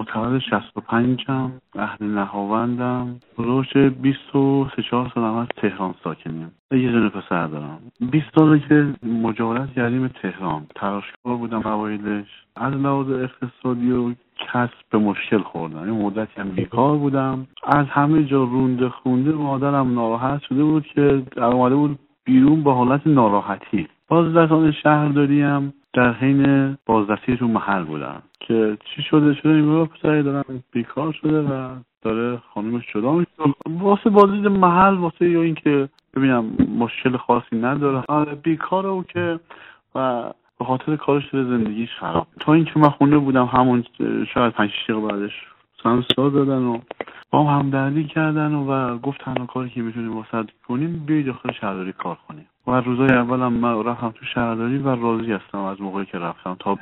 متولد 65 هم اهل نهاوندم روش 23 4 سال از تهران ساکنیم یه دونه پسر دارم. 20 ساله که مجاورت کردیم تهران. تراشکار بودم اوایلش. از لحاظ اقتصادی و کسب به مشکل خوردم. این مدتی هم بیکار بودم. از همه جا رونده خونده مادرم ناراحت شده بود که اومده بود بیرون با حالت ناراحتی. بازرسان شهرداری هم در حین بازرسی تو محل بودم که چی شده؟ شده این پسری دارم بیکار شده و داره خانومش جدا میشه. واسه بازدید محل واسه یا اینکه ببینم مشکل خاصی نداره. آره بیکاره او که و به خاطر کارش داره زندگیش خراب. تا اینکه من خونه بودم همون شاید پنج دقیقه بعدش. سنسا دادن و با هم همدردی کردن و, گفت تنها کاری که می‌تونیم واسه کنیم بیای داخل شهرداری کار کنیم. و روزای اولم من رفتم تو شهرداری و راضی هستم از موقعی که رفتم تا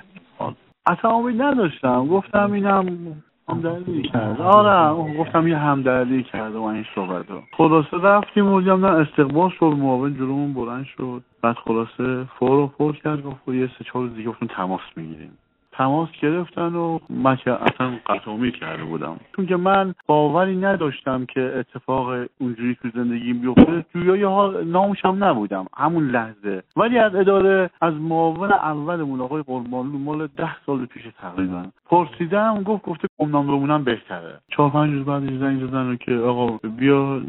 اصلا امید نداشتم. گفتم اینم همدردی کرد. آره گفتم یه همدردی کرده و این صحبت رو خلاصه رفتیم اونجا نه استقبال شد معاون جلومون بلند شد. بعد خلاصه فور و فور کرد گفت یه سه چهار دیگه گفتن تماس می‌گیریم. تماس گرفتن و من که اصلا قطع کرده بودم. چون که من باوری نداشتم که اتفاق اونجوری تو زندگی بیفته. جویای حال ناموشم نبودم. همون لحظه. ولی از اداره از معاون اولمون آقای قربانلو مال ده سال پیش تقریبا پرسیدم گفت گفته گمنام بمونم بهتره. چهار پنج روز بعدش زنگ زدن که آقا بیا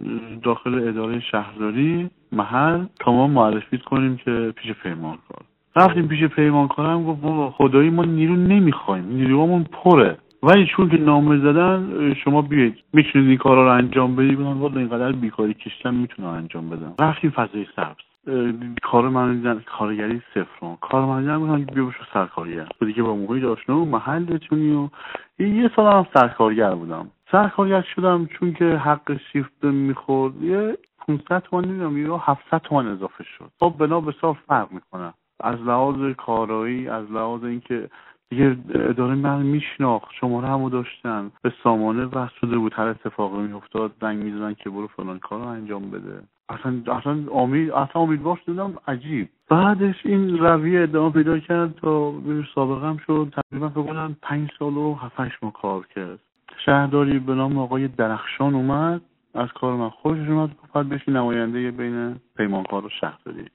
داخل اداره شهرداری محل تا ما معرفی کنیم که پیش پیمانکار رفتیم پیش پیمانکارم گفت بابا خدایی ما نیرو نمی‌خوایم نیرومون پره. ولی چون که نامه زدن شما بیاید می‌تونید این کارا رو انجام بدید؟ بودن والا اینقدر بیکاری کشتن می‌تونم انجام بدم. رفتیم فضای سبز. کار من دیدن کارگری صفر کار من دیدن میگن بیا بشو سرکارگر. بودی که با موقعی آشنا و محلتونی و یه سال هم سرکارگر بودم. سرکارگر شدم چون که حق شیفت می‌خورد. یه 500 تومن نمی‌دونم یا 700 تومن اضافه شد. خب بنا به فرق می‌کنه. از لحاظ کارایی از لحاظ اینکه دیگه اداره من میشناخت شماره همو داشتن به سامانه وصل شده بود هر اتفاقی میافتاد زنگ می‌زدن که برو فلان کار رو انجام بده. اصلا اصلا امید اصلا امیدوار عجیب. بعدش این رویه ادامه پیدا کرد تا سابقه هم شد. تقریبا فکر کنم پنج سال و هفتش ما کار کرد. شهرداری به نام آقای درخشان اومد. از کار من خوشش اومد. گفت بشی نماینده بین پیمانکار و شهرداری.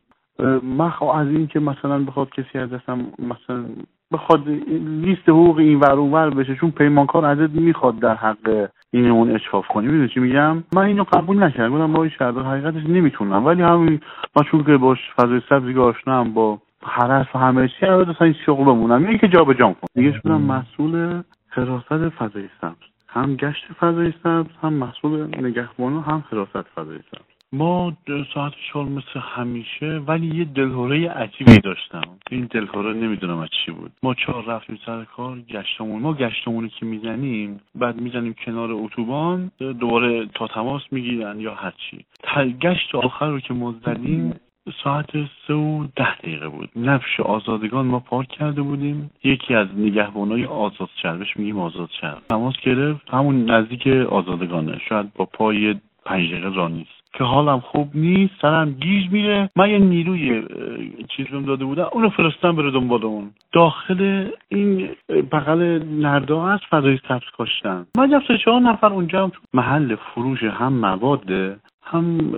من از این که مثلا بخواد کسی از دستم مثلا بخواد لیست حقوق این ور ور بشه چون پیمانکار ازت می‌خواد در حق این اون اشفاف کنی. می‌دونی چی میگم؟ من اینو قبول نکردم. گفتم با شهر حقیقتش نمی‌تونم. ولی همین من چون که باش فضای سبزی آشنام با حرس و همه چی اصلا این شغل بمونم. اینه که جابجا کن دیگه شدم مسئول حراست فضای سبز. هم گشت فضای سبز هم مسئول نگهبان هم حراست فضای سبز. ما ساعت چهار مثل همیشه ولی یه دلهوره عجیبی داشتم. این دلهوره نمی‌دونم از چی بود. ما چهار رفتیم سر کار گشتمون. ما گشتمونی که می‌زنیم بعد می‌زنیم کنار اتوبان دوباره تا تماس می‌گیرن یا هرچی گشت آخر رو که ما زدیم ساعت سه و ده دقیقه بود. نفش آزادگان ما پارک کرده بودیم. یکی از نگهبانای آزاد شهر بهش میگیم آزاد شهر. تماس گرفت. همون نزدیک آزادگانه. شاید با پای پنج دقیقه را نیست. که حالم خوب نیست سرم گیج میره. من یه نیروی چیز داده بودم اونو فرستم بره دنبال اون. داخل این بغل نردا هست فضای سبز کاشتن من جب سه چهار نفر اونجا محل فروش هم مواد هم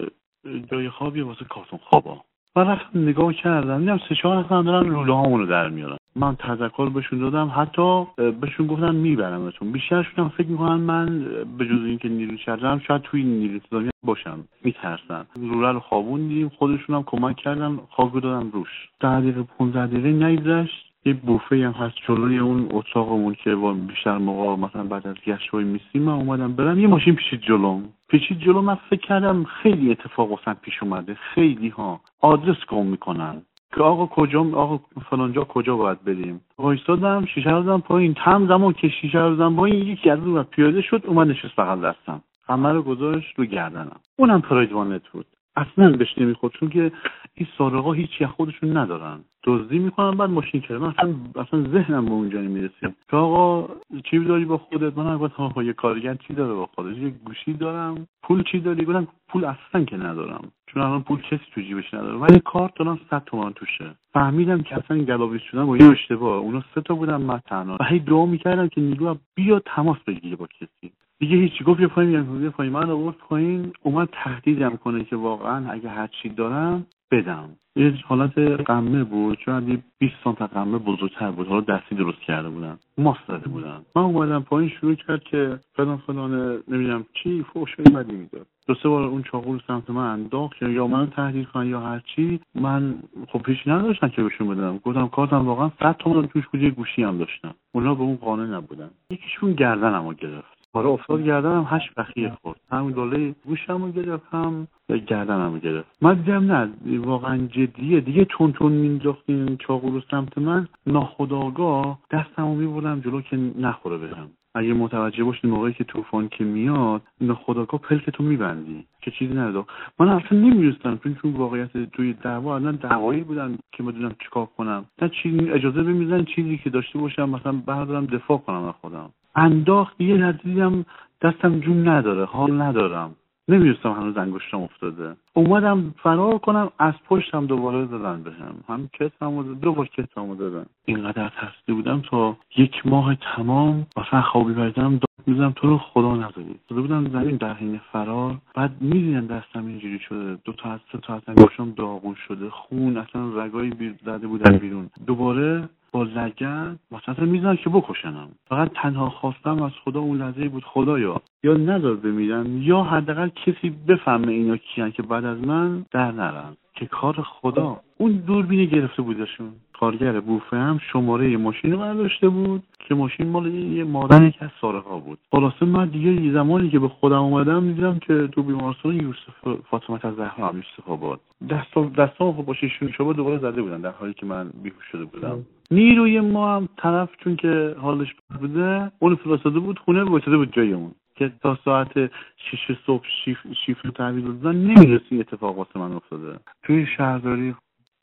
جای خوابی واسه کارتون خوابا. و رفتم نگاه کردم دیدم سه چهار نفر دارن لوله رو در میارن. من تذکر بهشون دادم حتی بهشون گفتم میبرمتون. بیشترشون هم فکر می‌کنن من به جز اینکه نیرو کردم شاید توی نیرو انتظامی باشم. میترسن. روره رو خوابوندیم خودشون هم کمک کردن خاک دادم روش. ده دقیقه پونزده دقیقه نیگذشت. یه بوفه هم هست جلوی اون اتاقمون که بیشتر موقع مثلا بعد از گشت های میسیم من اومدم برم. یه ماشین پیشید جلوم پیشید جلو من فکر کردم خیلی اتفاق واسم پیش اومده. خیلی ها آدرس گم می‌کنن. که آقا کجا آقا فلانجا کجا باید بریم؟ وایستادم شیشه رو پایین تم زمان که شیشه رو پایین یکی از اون پیاده شد اومد نشست بغل دستم. همه رو گذاشت رو گردنم. اونم پراید وانت بود. اصلا بهش نمی‌خورد چون که این سارقا هیچی خودشون ندارن. دزدی می‌کنم بعد ماشین کردم اصلا اصلا ذهنم به اونجا نمی‌رسیم که آقا چی داری با خودت؟ من گفتم آقا یه کارگر چی داره با خودش؟ یه گوشی دارم. پول چی داری؟ گفتم پول اصلا که ندارم. چون الان پول کسی تو جیبش نداره. ولی کارت دارم صد تومن توشه. فهمیدم که اصلا گلاویز شدم با یه اشتباه. اونا سه تا بودن من تنها. و هی دعا می‌کردم که نیرو بیا تماس بگیره با کسی. دیگه هیچی. گفت یه پایین یه پایین من آورد پایین. اومد تهدیدم کنه که واقعا اگه هر چی دارم بدم. یه حالت قمه بود. چون یه 20 سانت قمه بزرگتر بود. حالا دستی درست کرده بودن ماست زده بودن من اومدم پایین شروع کرد که فلان فلان نمی‌دونم چی فوشای بدی می‌داد. دو سه بار اون چاقو رو سمت من انداخت. یا من تهدید کنن یا هر چی. من خب پیش نداشتن که بهشون بدم. گفتم کارتم واقعا صد تومن توش بود گوشی هم داشتم. اونا به اون قانع نبودن. یکیشون گردنمو گرفت. آره افتاد گردنم هشت بخیه خورد. همون دوله گوشم رو گرفت هم گردنم رو گرفت. من دیدم نه واقعا جدیه. دیگه تون تون مینداختین چاقو رو سمت من. ناخداگاه دستمو میبردم جلو که نخوره بهم. اگه متوجه باشی موقعی که طوفان که میاد ناخداگاه پلکتو میبندی که چیزی نداره. من اصلا نمی‌دونستم چون چون واقعیت توی دعوا الان دعوایی بودن که بدونم چیکار کنم. نه چیزی اجازه بمیزن چیزی که داشته باشم مثلا بردارم دفاع کنم از خودم. انداخت یه لحظه دیدم دستم جون نداره حال ندارم. نمی‌دونستم هنوز انگشتم افتاده. اومدم فرار کنم از پشتم دوباره زدن بهم. هم کتمو دو بار کتمو دادن اینقدر ترسیده بودم تا یک ماه تمام مثلا خوابی بردم داد می‌زنم تو رو خدا نذاری. داده بودم زمین در حین فرار. بعد می‌دیدن دستم اینجوری شده. دو تا از سه تا از انگشتم داغون شده. خون اصلا رگایی زده بودن بیرون. دوباره با لگن وسط می‌زنن که بکشنم. فقط تنها خواستم از خدا اون لحظه بود خدایا. یا نذار بمیرم یا حداقل کسی بفهمه اینا کیان که بعد از من در نرن. که کار خدا. اون دوربین گرفته بودشون. کارگر بوفه هم شماره ماشین رو برداشته بود که ماشین مال یه مادر یکی از ساره ها بود. خلاصه من دیگه یه زمانی که به خودم اومدم دیدم که تو بیمارستان یوسف فاطمه از زهرا هم یوسف آباد. دستام دستام با شیشون شما دوباره زده بودن. در حالی که من بیهوش شده بودم. نیروی ما هم طرف چون که حالش بوده اون فرستاده بود خونه وایساده بود جای اون. که تا ساعت شیش صبح شیف, شیف رو تحویل دادن نمی‌رسی اتفاق واسه من افتاده. توی شهرداری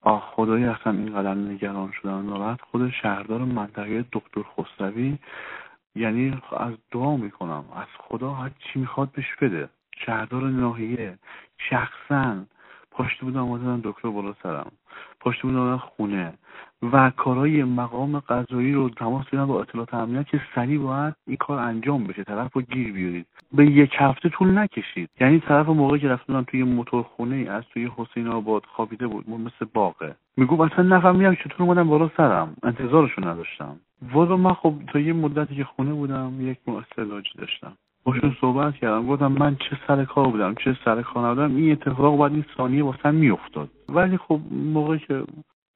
آه خدایی اصلا اینقدر نگران شدن ناراحت خود شهردار منطقه دکتر خسروی یعنی از دعا می‌کنم از خدا هر چی می‌خواد بهش بده. شهردار ناحیه شخصا. پاشته بودم آمدن دکتر بالا سرم. پاشته بودم خونه. و کارهای مقام قضایی رو تماس گرفتن با اطلاعات امنیت که سریع باید این کار انجام بشه. طرف رو گیر بیارید. به یک هفته طول نکشید. یعنی طرف موقعی که رفتن توی موتورخونه از توی حسین آباد خوابیده بود. مثل باغه. میگو اصلا نفهمیدم چطور اومدم بالا سرم. انتظارشو نداشتم. والا من خب تا یه مدتی که خونه بودم یک استعلاجی داشتم. باشون صحبت کردم. گفتم من چه سر کار بودم چه سر کار نبودم. این اتفاق باید این ثانیه واسم میافتاد. ولی خب موقعی که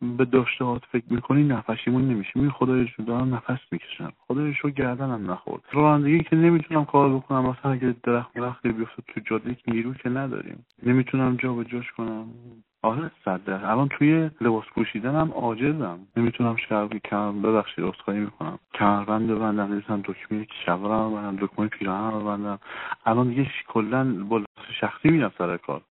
به داشتهات فکر می‌کنی نفشیمون نمیشه می خدایش رو دارم نفس می‌کشم خدایش رو گردنم نخورد. رانندگی که نمی‌تونم کار بکنم مثلا اگه درخت درخت بیفته تو جاده که نیرو که نداریم. نمی‌تونم جا به جاش کنم. آره صده الان توی لباس پوشیدنم عاجزم. نمی‌تونم شرقی کم ببخشید عذرخواهی می‌کنم. کمربند ببندم نمی‌تونم دکمه شلوارم ببندم دکمه پیراهنم ببندم. الان دیگه کلا با شخصی میرم سر کار.